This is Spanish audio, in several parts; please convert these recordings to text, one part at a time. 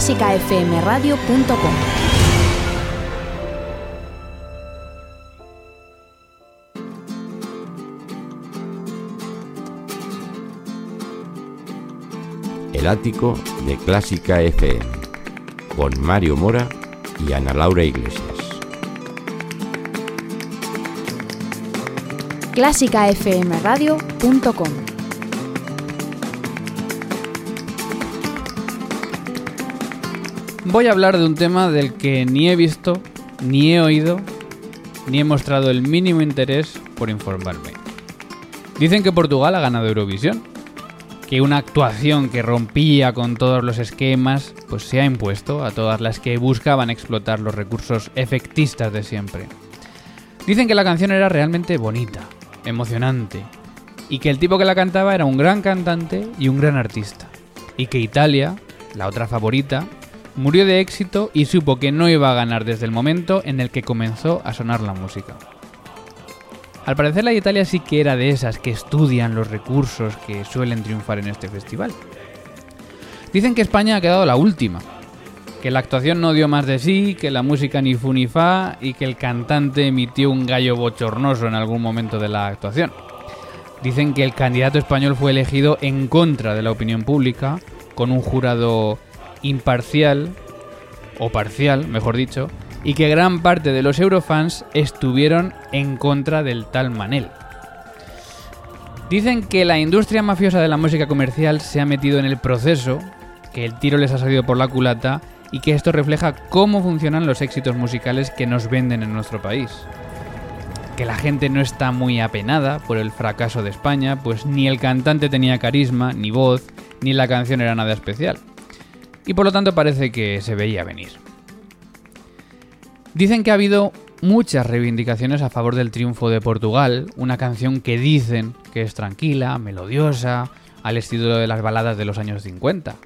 clásicafmradio.com. El ático de Clásica FM con Mario Mora y Ana Laura Iglesias. clásicafmradio.com. Voy a hablar de un tema del que ni he visto, ni he oído, ni he mostrado el mínimo interés por informarme. Dicen que Portugal ha ganado Eurovisión, que una actuación que rompía con todos los esquemas, pues se ha impuesto a todas las que buscaban explotar los recursos efectistas de siempre. Dicen que la canción era realmente bonita, emocionante, y que el tipo que la cantaba era un gran cantante y un gran artista, y que Italia, la otra favorita, murió de éxito y supo que no iba a ganar desde el momento en el que comenzó a sonar la música. Al parecer la Italia sí que era de esas que estudian los recursos que suelen triunfar en este festival. Dicen que España ha quedado la última, que la actuación no dio más de sí, que la música ni fu ni fa y que el cantante emitió un gallo bochornoso en algún momento de la actuación. Dicen que el candidato español fue elegido en contra de la opinión pública, con un jurado imparcial, o parcial, mejor dicho, y que gran parte de los eurofans estuvieron en contra del tal Manel. Dicen que la industria mafiosa de la música comercial se ha metido en el proceso, que el tiro les ha salido por la culata y que esto refleja cómo funcionan los éxitos musicales que nos venden en nuestro país. Que la gente no está muy apenada por el fracaso de España, pues ni el cantante tenía carisma, ni voz, ni la canción era nada especial. Y por lo tanto parece que se veía venir. Dicen que ha habido muchas reivindicaciones a favor del triunfo de Portugal, una canción que dicen que es tranquila, melodiosa, al estilo de las baladas de los años 50.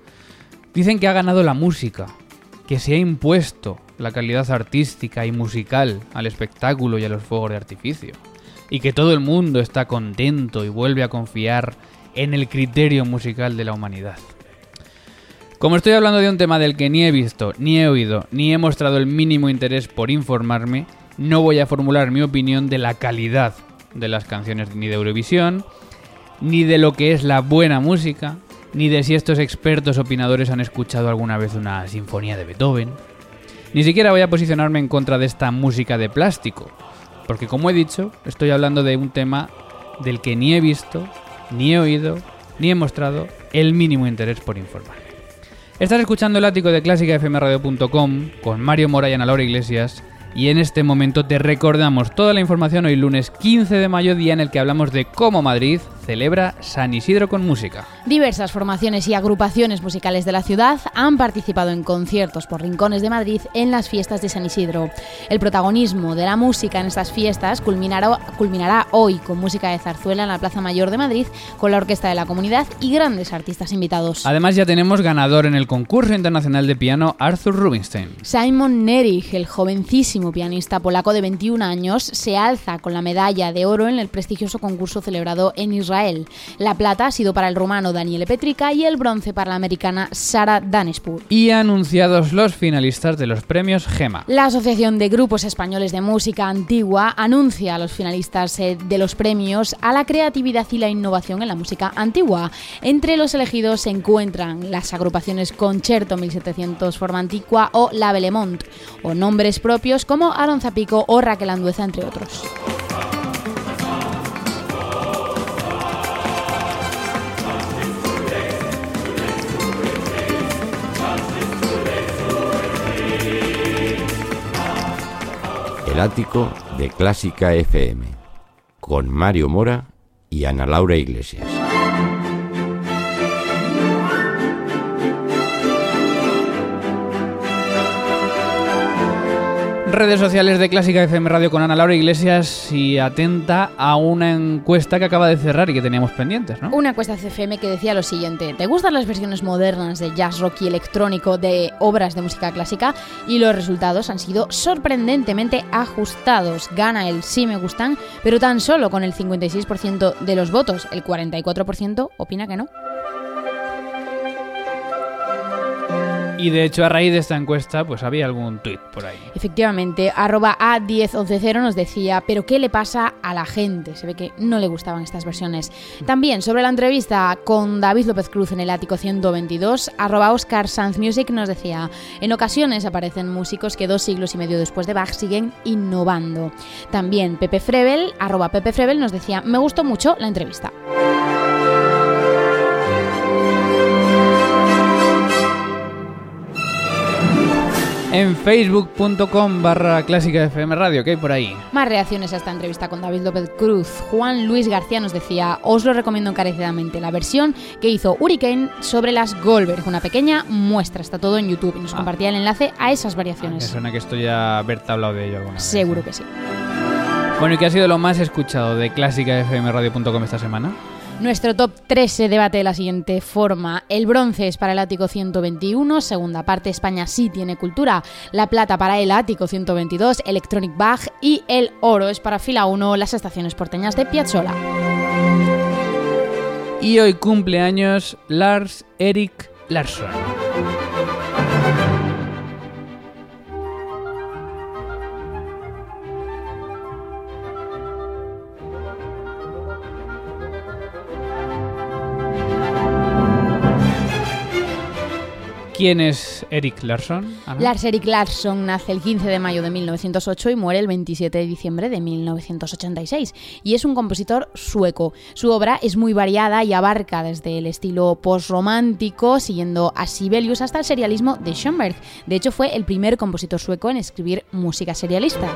Dicen que ha ganado la música, que se ha impuesto la calidad artística y musical al espectáculo y a los fuegos de artificio, y que todo el mundo está contento y vuelve a confiar en el criterio musical de la humanidad. Como estoy hablando de un tema del que ni he visto, ni he oído, ni he mostrado el mínimo interés por informarme, no voy a formular mi opinión de la calidad de las canciones ni de Eurovisión, ni de lo que es la buena música, ni de si estos expertos opinadores han escuchado alguna vez una sinfonía de Beethoven. Ni siquiera voy a posicionarme en contra de esta música de plástico, porque como he dicho, estoy hablando de un tema del que ni he visto, ni he oído, ni he mostrado el mínimo interés por informar. Estás escuchando el ático de clásicafmradio.com con Mario Mora y Ana Laura Iglesias y en este momento te recordamos toda la información hoy lunes 15 de mayo, día en el que hablamos de cómo Madrid celebra San Isidro con música. Diversas formaciones y agrupaciones musicales de la ciudad han participado en conciertos por rincones de Madrid en las fiestas de San Isidro. El protagonismo de la música en estas fiestas culminará, culminará hoy con música de zarzuela en la Plaza Mayor de Madrid con la Orquesta de la Comunidad y grandes artistas invitados. Además ya tenemos ganador en el concurso internacional de piano Arthur Rubinstein. Simon Nerich, el jovencísimo pianista polaco de 21 años, se alza con la medalla de oro en el prestigioso concurso celebrado en Israel la plata ha sido para el rumano Daniele Petrica y el bronce para la americana Sara Danespur. Y anunciados los finalistas de los premios GEMA. La Asociación de Grupos Españoles de Música Antigua anuncia a los finalistas eh, de los premios a la creatividad y la innovación en la música antigua. Entre los elegidos se encuentran las agrupaciones Concerto 1700 Forma Antigua o La Belemont, o nombres propios como Aaron Zapico o Raquel Andueza, entre otros. El ático de Clásica FM con Mario Mora y Ana Laura Iglesias. Redes sociales de Clásica FM Radio con Ana Laura Iglesias y atenta a una encuesta que acaba de cerrar y que teníamos pendientes, ¿no? Una encuesta CFM que decía lo siguiente: ¿Te gustan las versiones modernas de jazz rock y electrónico de obras de música clásica? Y los resultados han sido sorprendentemente ajustados. Gana el sí me gustan, pero tan solo con el 56% de los votos. El 44% opina que no. Y de hecho, a raíz de esta encuesta, pues había algún tuit por ahí. Efectivamente, arroba A10110 nos decía, pero ¿qué le pasa a la gente? Se ve que no le gustaban estas versiones. También sobre la entrevista con David López Cruz en el ático 122, arroba Oscar Sanz Music nos decía, en ocasiones aparecen músicos que dos siglos y medio después de Bach siguen innovando. También Pepe Frebel, arroba Pepe Frebel nos decía, me gustó mucho la entrevista. En facebook.com barra clásica FM Radio, ¿qué hay por ahí? Más reacciones a esta entrevista con David López Cruz. Juan Luis García nos decía, os lo recomiendo encarecidamente, la versión que hizo Hurricane sobre las Goldberg, una pequeña muestra, está todo en YouTube y nos ah. compartía el enlace a esas variaciones. me suena que esto ya Berta ha hablado de ello alguna vez. Seguro ¿eh? que sí. Bueno, ¿y qué ha sido lo más escuchado de clásicafmradio.com esta semana? Nuestro top 3 se debate de la siguiente forma. El bronce es para el ático 121, segunda parte España sí tiene cultura. La plata para el ático 122, Electronic Bag. Y el oro es para fila 1, las estaciones porteñas de Piazzola. Y hoy cumpleaños Lars Erik Larsson. ¿Quién es Eric Larsson? Lars Erik Larsson nace el 15 de mayo de 1908 y muere el 27 de diciembre de 1986 y es un compositor sueco. Su obra es muy variada y abarca desde el estilo postromántico, siguiendo a Sibelius, hasta el serialismo de Schoenberg. De hecho, fue el primer compositor sueco en escribir música serialista.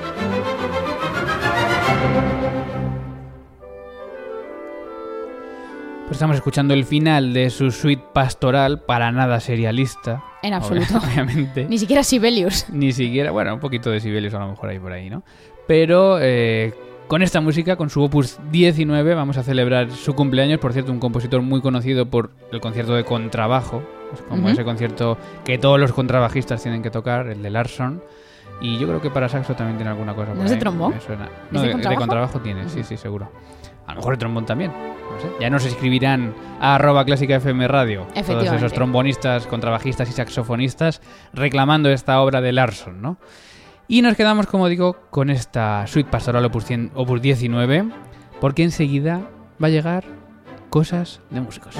Pues estamos escuchando el final de su suite pastoral, para nada serialista. En absoluto. Obviamente. Ni siquiera Sibelius. Ni siquiera, bueno, un poquito de Sibelius a lo mejor ahí por ahí, ¿no? Pero eh, con esta música, con su opus 19, vamos a celebrar su cumpleaños. Por cierto, un compositor muy conocido por el concierto de contrabajo, como ese concierto que todos los contrabajistas tienen que tocar, el de Larson. Y yo creo que para saxo también tiene alguna cosa. ¿No es de trombón? No, de, contrabajo? de, contrabajo tiene, sí, sí, seguro. A lo mejor el trombón también. Ya nos escribirán a arroba clásica FM Radio. Todos esos trombonistas, contrabajistas y saxofonistas reclamando esta obra de Larson, ¿no? Y nos quedamos, como digo, con esta suite pastoral opus, 100, opus 19, porque enseguida va a llegar cosas de músicos.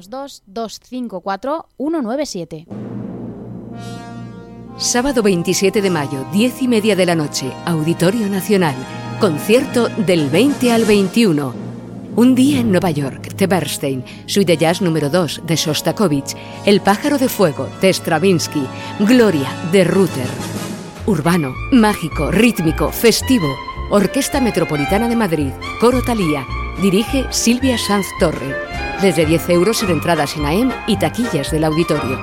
722-254-197. Sábado 27 de mayo, 10 y media de la noche, Auditorio Nacional. Concierto del 20 al 21. Un día en Nueva York, de Bernstein, Suite de Jazz número 2 de Shostakovich, El pájaro de fuego de Stravinsky, Gloria de Ruther. Urbano, mágico, rítmico, festivo. Orquesta Metropolitana de Madrid, Coro Talía. Dirige Silvia Sanz Torre desde 10 euros en entradas en AEM y taquillas del auditorio.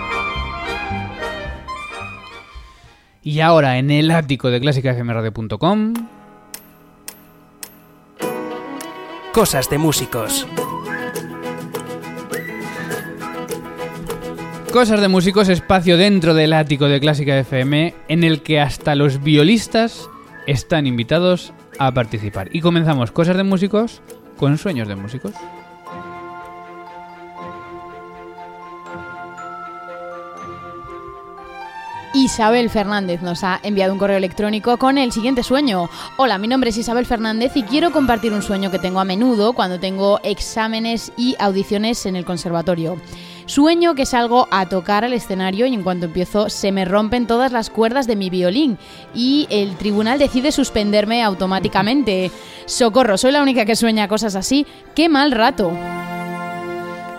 Y ahora en el ático de clásicafmradio.com Cosas de músicos. Cosas de músicos, espacio dentro del ático de Clásica FM en el que hasta los violistas están invitados a participar. Y comenzamos Cosas de músicos con sueños de músicos. Isabel Fernández nos ha enviado un correo electrónico con el siguiente sueño. Hola, mi nombre es Isabel Fernández y quiero compartir un sueño que tengo a menudo cuando tengo exámenes y audiciones en el conservatorio. Sueño que salgo a tocar al escenario y en cuanto empiezo se me rompen todas las cuerdas de mi violín y el tribunal decide suspenderme automáticamente. Socorro, soy la única que sueña cosas así. ¡Qué mal rato!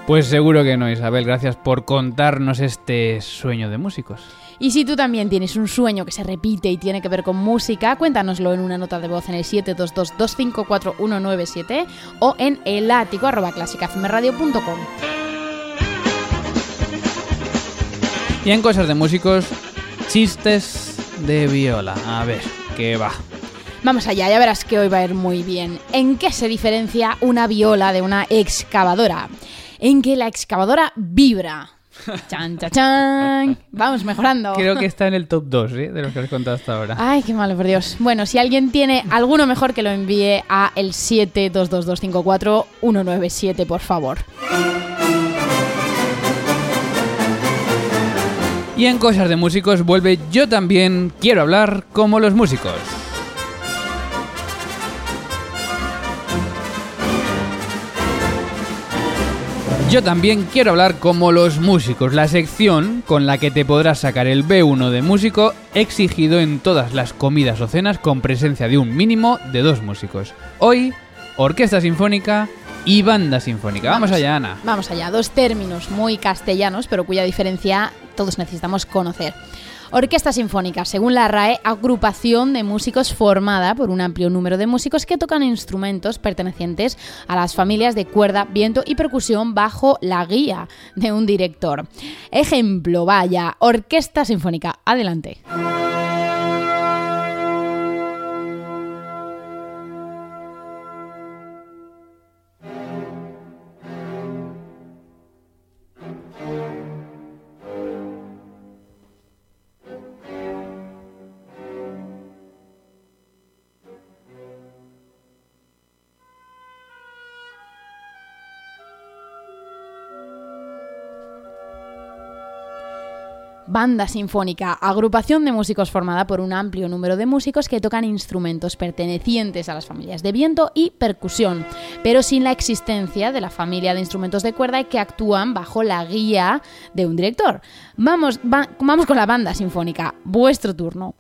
Pues seguro que no, Isabel. Gracias por contarnos este sueño de músicos. Y si tú también tienes un sueño que se repite y tiene que ver con música, cuéntanoslo en una nota de voz en el 722254197 o en elático.clásicafmradio.com. Y en cosas de músicos, chistes de viola. A ver, ¿qué va? Vamos allá, ya verás que hoy va a ir muy bien. ¿En qué se diferencia una viola de una excavadora? En que la excavadora vibra. Chan, chan, chan. Vamos mejorando. Creo que está en el top 2 ¿eh? de los que has contado hasta ahora. Ay, qué malo, por Dios. Bueno, si alguien tiene alguno mejor que lo envíe a el 722254197, por favor. Y en cosas de músicos vuelve Yo también quiero hablar como los músicos. Yo también quiero hablar como los músicos, la sección con la que te podrás sacar el B1 de músico exigido en todas las comidas o cenas con presencia de un mínimo de dos músicos. Hoy, orquesta sinfónica y banda sinfónica. Vamos, allá, Ana. Vamos allá, dos términos muy castellanos, pero cuya diferencia todos necesitamos conocer. Orquesta Sinfónica, según la RAE, agrupación de músicos formada por un amplio número de músicos que tocan instrumentos pertenecientes a las familias de cuerda, viento y percusión bajo la guía de un director. Ejemplo, vaya, Orquesta Sinfónica. Adelante. Banda Sinfónica, agrupación de músicos formada por un amplio número de músicos que tocan instrumentos pertenecientes a las familias de viento y percusión, pero sin la existencia de la familia de instrumentos de cuerda y que actúan bajo la guía de un director. Vamos, va- vamos con la Banda Sinfónica, vuestro turno.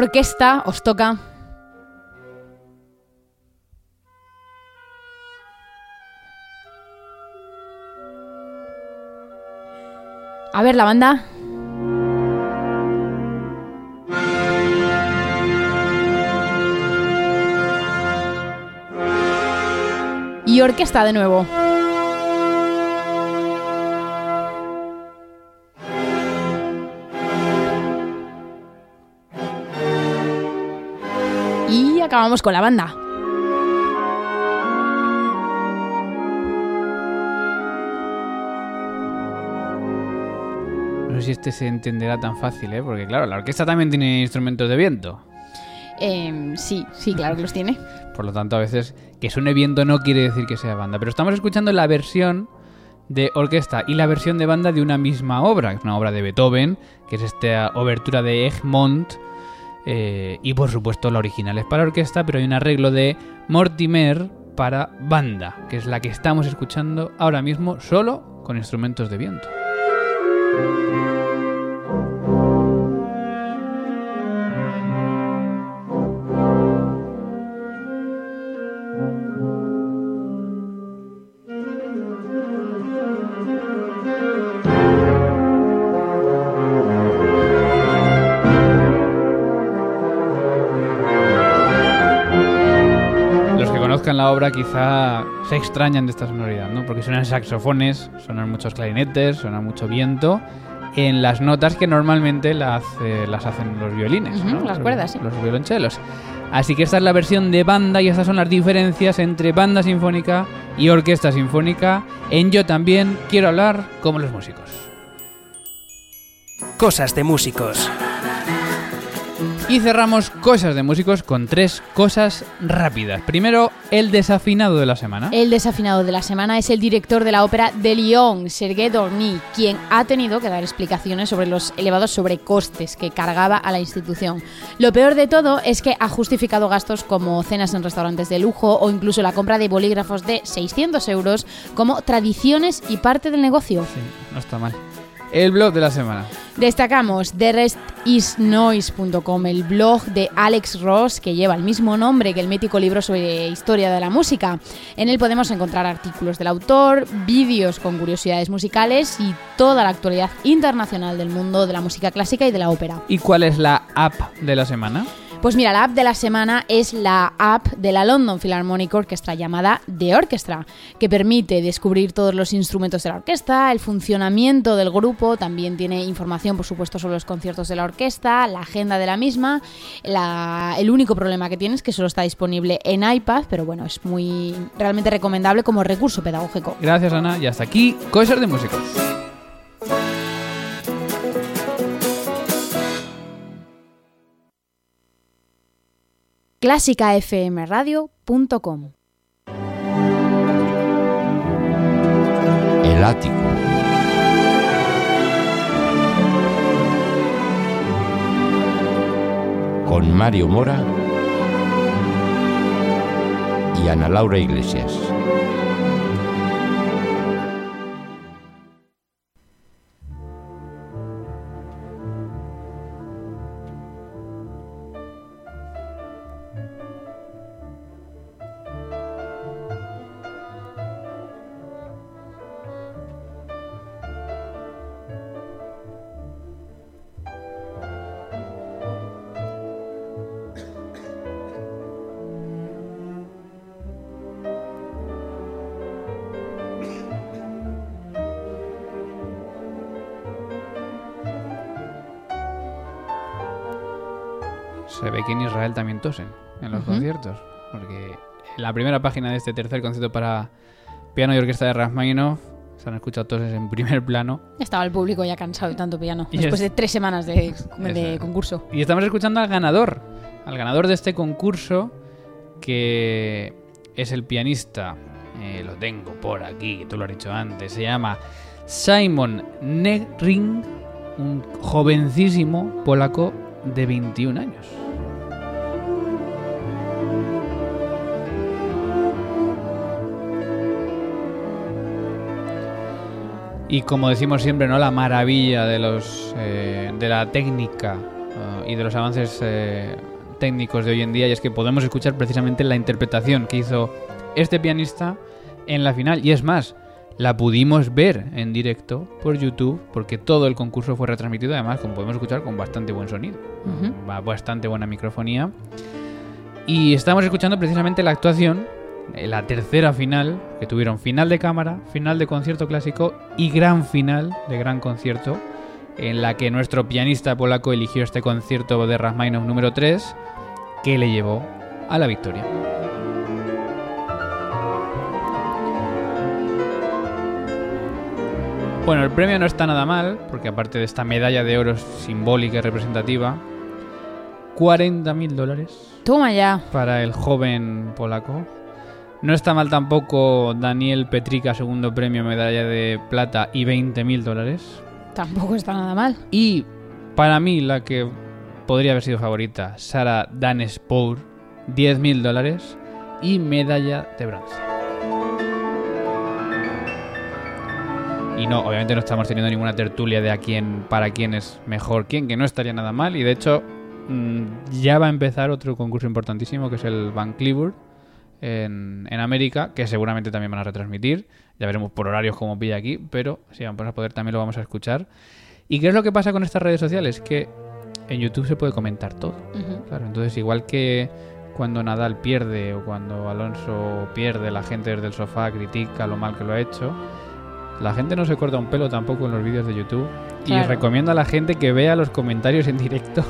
Orquesta, os toca. A ver, la banda. Y orquesta de nuevo. Acabamos con la banda. No sé si este se entenderá tan fácil, ¿eh? Porque claro, la orquesta también tiene instrumentos de viento. Em, sí, sí, claro que los tiene. Por lo tanto, a veces que suene viento no quiere decir que sea banda. Pero estamos escuchando la versión de orquesta y la versión de banda de una misma obra. Es una obra de Beethoven, que es esta obertura de Egmont. Eh, y por supuesto la original es para orquesta, pero hay un arreglo de Mortimer para banda, que es la que estamos escuchando ahora mismo solo con instrumentos de viento. La obra quizá se extrañan de esta sonoridad, ¿no? Porque suenan saxofones, suenan muchos clarinetes, suena mucho viento en las notas que normalmente las hacen los violines, las Los- cuerdas, sí. Los violonchelos. Así que esta es la versión de banda y estas son las diferencias entre banda sinfónica y orquesta sinfónica. En Yo también quiero hablar como los músicos. Cosas de músicos. Y cerramos cosas de músicos con tres cosas rápidas. Primero, el desafinado de la semana. El desafinado de la semana es el director de la ópera de Lyon, Sergei Dorny, quien ha tenido que dar explicaciones sobre los elevados sobrecostes que cargaba a la institución. Lo peor de todo es que ha justificado gastos como cenas en restaurantes de lujo o incluso la compra de bolígrafos de 600 euros como tradiciones y parte del negocio. Sí, no está mal. El blog de la semana. Destacamos TheRestIsNoise.com, el blog de Alex Ross, que lleva el mismo nombre que el mítico libro sobre historia de la música. En él podemos encontrar artículos del autor, vídeos con curiosidades musicales y toda la actualidad internacional del mundo de la música clásica y de la ópera. ¿Y cuál es la app de la semana? Pues mira, la app de la semana es la app de la London Philharmonic Orchestra llamada The Orchestra, que permite descubrir todos los instrumentos de la orquesta, el funcionamiento del grupo, también tiene información, por supuesto, sobre los conciertos de la orquesta, la agenda de la misma. El único problema que tiene es que solo está disponible en iPad, pero bueno, es muy realmente recomendable como recurso pedagógico. Gracias, Ana. Y hasta aquí, cosas de músicos. clásicafmradio.com El ático. Con Mario Mora y Ana Laura Iglesias. Se ve que en Israel también tosen en los conciertos. Porque en la primera página de este tercer concierto para piano y orquesta de Rachmaninoff se han escuchado toses en primer plano. Estaba el público ya cansado de tanto piano, Y después es- de tres semanas de, concurso. Y estamos escuchando al ganador, al ganador de este concurso, que es el pianista, eh, lo tengo por aquí, tú lo has dicho antes, se llama Simon Negring, un jovencísimo polaco de 21 años. Y como decimos siempre, ¿no? La maravilla de los eh, de la técnica eh, y de los avances eh, técnicos de hoy en día, y es que podemos escuchar precisamente la interpretación que hizo este pianista en la final. Y es más, la pudimos ver en directo por YouTube, porque todo el concurso fue retransmitido, además, como podemos escuchar, con bastante buen sonido, Ujú. va bastante buena microfonía. Y estamos escuchando precisamente la actuación, eh, la tercera final, que tuvieron final de cámara, final de concierto clásico y gran final de gran concierto, en la que nuestro pianista polaco eligió este concierto de Rachmaninoff número 3, que le llevó a la victoria. Bueno, el premio no está nada mal, porque aparte de esta medalla de oro simbólica y representativa, 40.000 dólares Toma ya. para el joven polaco. No está mal tampoco Daniel Petrica, segundo premio, medalla de plata y 20.000 dólares. Tampoco está nada mal. Y para mí la que podría haber sido favorita, Sara Danespour, 10.000 dólares y medalla de bronce. Y no, obviamente no estamos teniendo ninguna tertulia de a quién, para quién es mejor quién, que no estaría nada mal. Y de hecho, ya va a empezar otro concurso importantísimo que es el Van Cliburn en, en América, que seguramente también van a retransmitir. Ya veremos por horarios cómo pilla aquí, pero si vamos a poder también lo vamos a escuchar. ¿Y qué es lo que pasa con estas redes sociales? Que en YouTube se puede comentar todo. Ujú. Claro, entonces igual que cuando Nadal pierde o cuando Alonso pierde, la gente desde el sofá critica lo mal que lo ha hecho. La gente no se corta un pelo tampoco en los vídeos de YouTube. Y recomiendo a la gente que vea los comentarios en directo.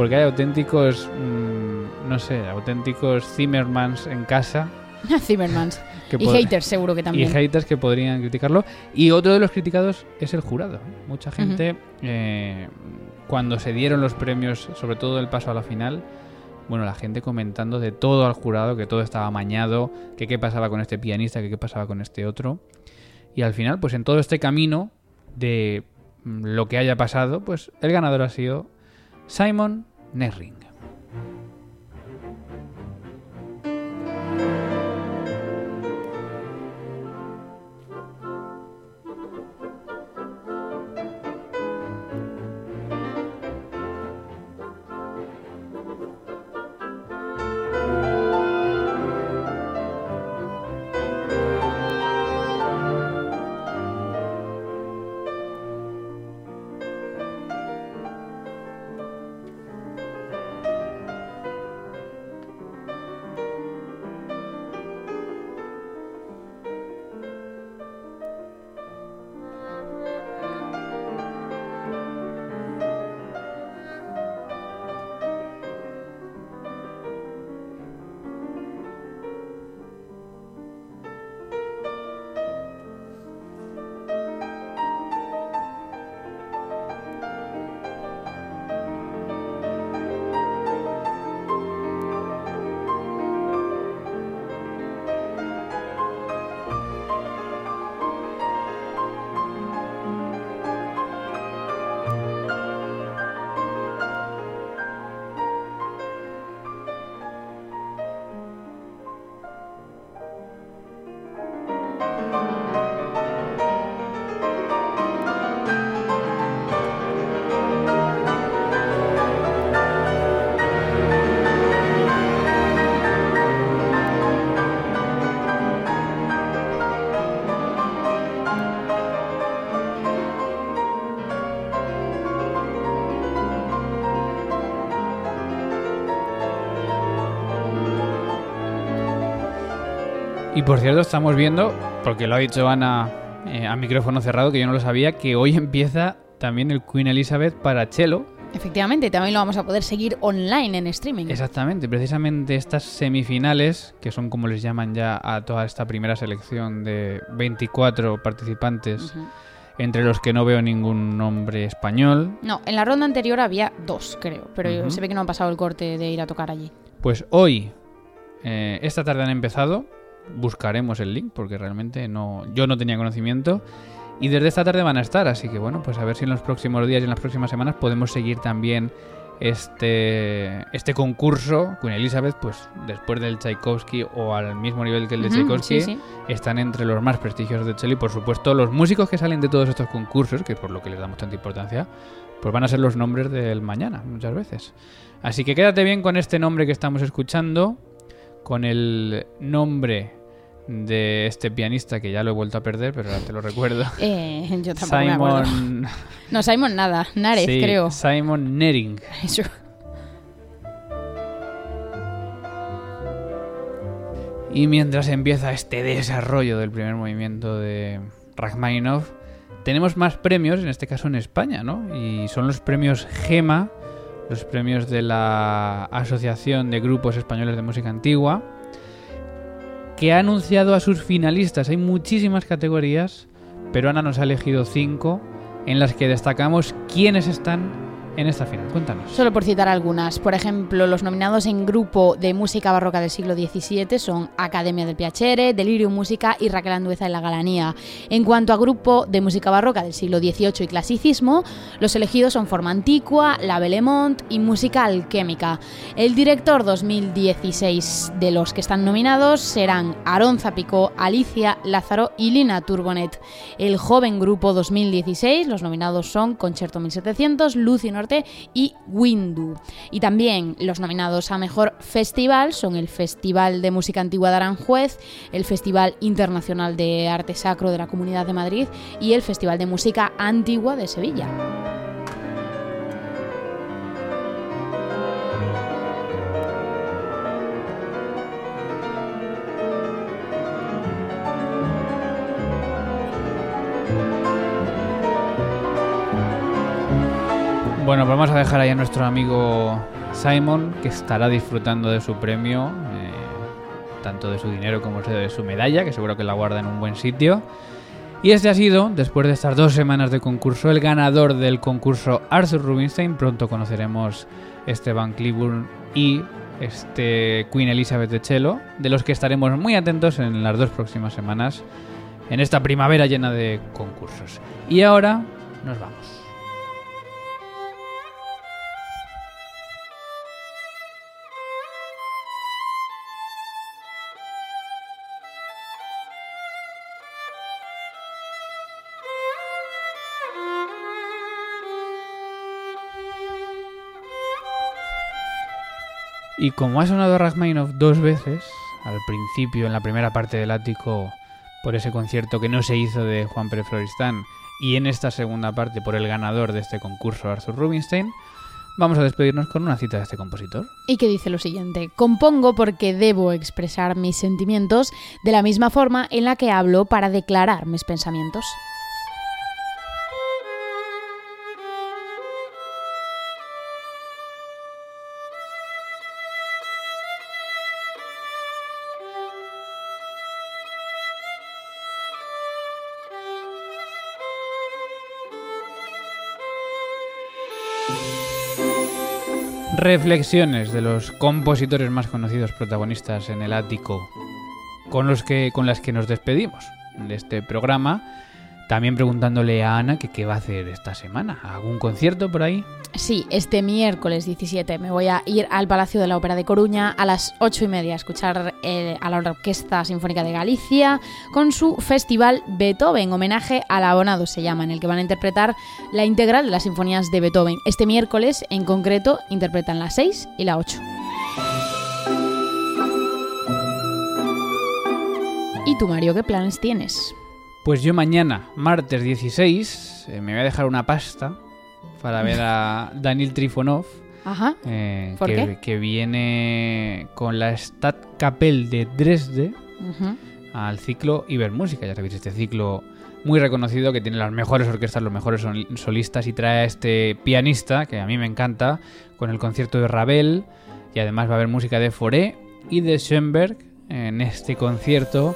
Porque hay auténticos, mm, no sé, auténticos Zimmermans en casa Zimmermans. Y haters seguro que y también. haters que podrían criticarlo. Y otro de los criticados es el jurado. Mucha gente, eh, cuando se dieron los premios, sobre todo el paso a la final, bueno, la gente comentando de todo al jurado, que todo estaba amañado, que qué pasaba con este pianista, que qué pasaba con este otro. Y al final, pues en todo este camino de mm, lo que haya pasado, pues el ganador ha sido Simon Nerring. Y por cierto, estamos viendo, porque lo ha dicho Ana eh, a micrófono cerrado, que yo no lo sabía, que hoy empieza también el Queen Elizabeth para cello. Efectivamente, también lo vamos a poder seguir online en streaming. Exactamente, precisamente estas semifinales, que son como les llaman ya a toda esta primera selección de 24 participantes, entre los que no veo ningún nombre español, No, en la ronda anterior había dos, creo, pero se ve que no han pasado el corte de ir a tocar allí. Pues hoy, eh, esta tarde han empezado. Buscaremos el link porque realmente no, yo no tenía conocimiento. Y desde esta tarde van a estar, así que bueno, pues a ver si en los próximos días y en las próximas semanas podemos seguir también este, este concurso. Queen Elizabeth, pues después del Tchaikovsky o al mismo nivel que el de Ujú, Tchaikovsky, sí, sí. están entre los más prestigiosos de cello y por supuesto los músicos que salen de todos estos concursos, que es por lo que les damos tanta importancia, pues van a ser los nombres del mañana muchas veces. Así que quédate bien con este nombre que estamos escuchando, con el nombre de este pianista que ya lo he vuelto a perder, pero ahora te lo recuerdo. Eh, yo tampoco me. Simon, No, Simon nada, Narez, sí, creo. Simon Nering. Eso. Y mientras empieza este desarrollo del primer movimiento de Rachmaninoff, tenemos más premios, en este caso en España, ¿no? Y son los premios GEMA, los premios de la Asociación de Grupos Españoles de Música Antigua, que ha anunciado a sus finalistas. Hay muchísimas categorías, pero Ana nos ha elegido cinco en las que destacamos quiénes están en esta final. Cuéntanos. Solo por citar algunas. Por ejemplo, los nominados en grupo de música barroca del siglo XVII son Academia del Piacere, Delirium Música y Raquel Andueza en la Galanía. En cuanto a grupo de música barroca del siglo XVIII y clasicismo, los elegidos son Forma Antigua, La Belemont y Música Alquémica. El director 2016 de los que están nominados serán Aaron Zapico, Alicia Lázaro y Lina Turbonet. El joven grupo 2016, los nominados son Concerto 1700, Lucy Y Windu. Y también los nominados a Mejor Festival son el Festival de Música Antigua de Aranjuez, el Festival Internacional de Arte Sacro de la Comunidad de Madrid y el Festival de Música Antigua de Sevilla. Bueno, pues vamos a dejar ahí a nuestro amigo Simon, que estará disfrutando de su premio. eh, tanto de su dinero como de su medalla, que seguro que la guarda en un buen sitio. Y este ha sido, después de estas dos semanas de concurso, el ganador del concurso Arthur Rubinstein. Pronto conoceremos Esteban Cliburn y este Queen Elizabeth de Chelo, de los que estaremos muy atentos en las dos próximas semanas, en esta primavera llena de concursos. Y ahora nos vamos. Y como ha sonado Rachmaninoff dos veces, al principio, en la primera parte del ático, por ese concierto que no se hizo de Juan Pérez Floristán, y en esta segunda parte por el ganador de este concurso, Arthur Rubinstein, vamos a despedirnos con una cita de este compositor. Y que dice lo siguiente, compongo porque debo expresar mis sentimientos de la misma forma en la que hablo para declarar mis pensamientos. Reflexiones de los compositores más conocidos protagonistas en el ático con los que con las que nos despedimos de este programa también preguntándole a Ana que qué va a hacer esta semana. ¿Algún concierto por ahí? Sí, este miércoles 17 me voy a ir al Palacio de la Ópera de Coruña a las 8 y media a escuchar eh, a la Orquesta Sinfónica de Galicia con su festival Beethoven, homenaje al abonado se llama, en el que van a interpretar la integral de las sinfonías de Beethoven. Este miércoles, en concreto, interpretan la 6 y la 8. ¿Y tú, Mario, qué planes tienes? Pues yo mañana, martes 16, eh, me voy a dejar una pasta para ver a Daniel Trifonov. Ajá. eh, ¿Por que, qué? que viene con la Stadtkapelle de Dresde al ciclo Ibermúsica. Ya sabéis, este ciclo muy reconocido que tiene las mejores orquestas, los mejores sol- solistas y trae a este pianista que a mí me encanta con el concierto de Ravel y además va a haber música de Fauré y de Schoenberg en este concierto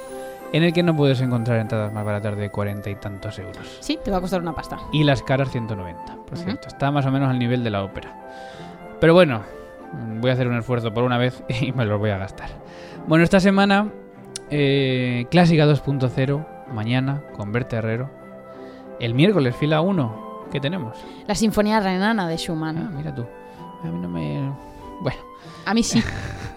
en el que no puedes encontrar entradas más baratas de cuarenta y tantos euros. Sí, te va a costar una pasta. Y las caras 190, por Ujú. cierto. Está más o menos al nivel de la ópera. Pero bueno, voy a hacer un esfuerzo por una vez y me los voy a gastar. Bueno, esta semana, eh, Clásica 2.0, mañana con Berta Herrero. El miércoles, fila 1, ¿qué tenemos? La Sinfonía Renana de Ah, Schumann. mira tú. A mí no me... Bueno, A mí sí.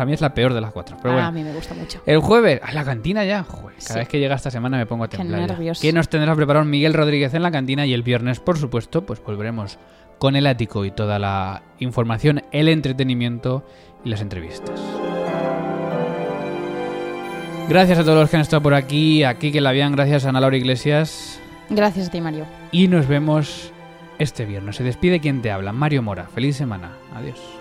para mí es la peor de las cuatro, pero a bueno. mí me gusta mucho. El jueves, a la cantina ya. Joder, cada Sí. vez que llega esta semana me pongo a Qué temblar. ya. nervios. ¿Qué nos tendrá preparado Miguel Rodríguez en la cantina? Y el viernes, por supuesto, pues volveremos con el ático y toda la información, el entretenimiento y las entrevistas. Gracias a todos los que han estado por aquí, aquí que la habían, gracias a Ana Laura Iglesias. Gracias a ti, Mario. Y nos vemos este viernes. Se despide quien te habla, Mario Mora. Feliz semana. Adiós.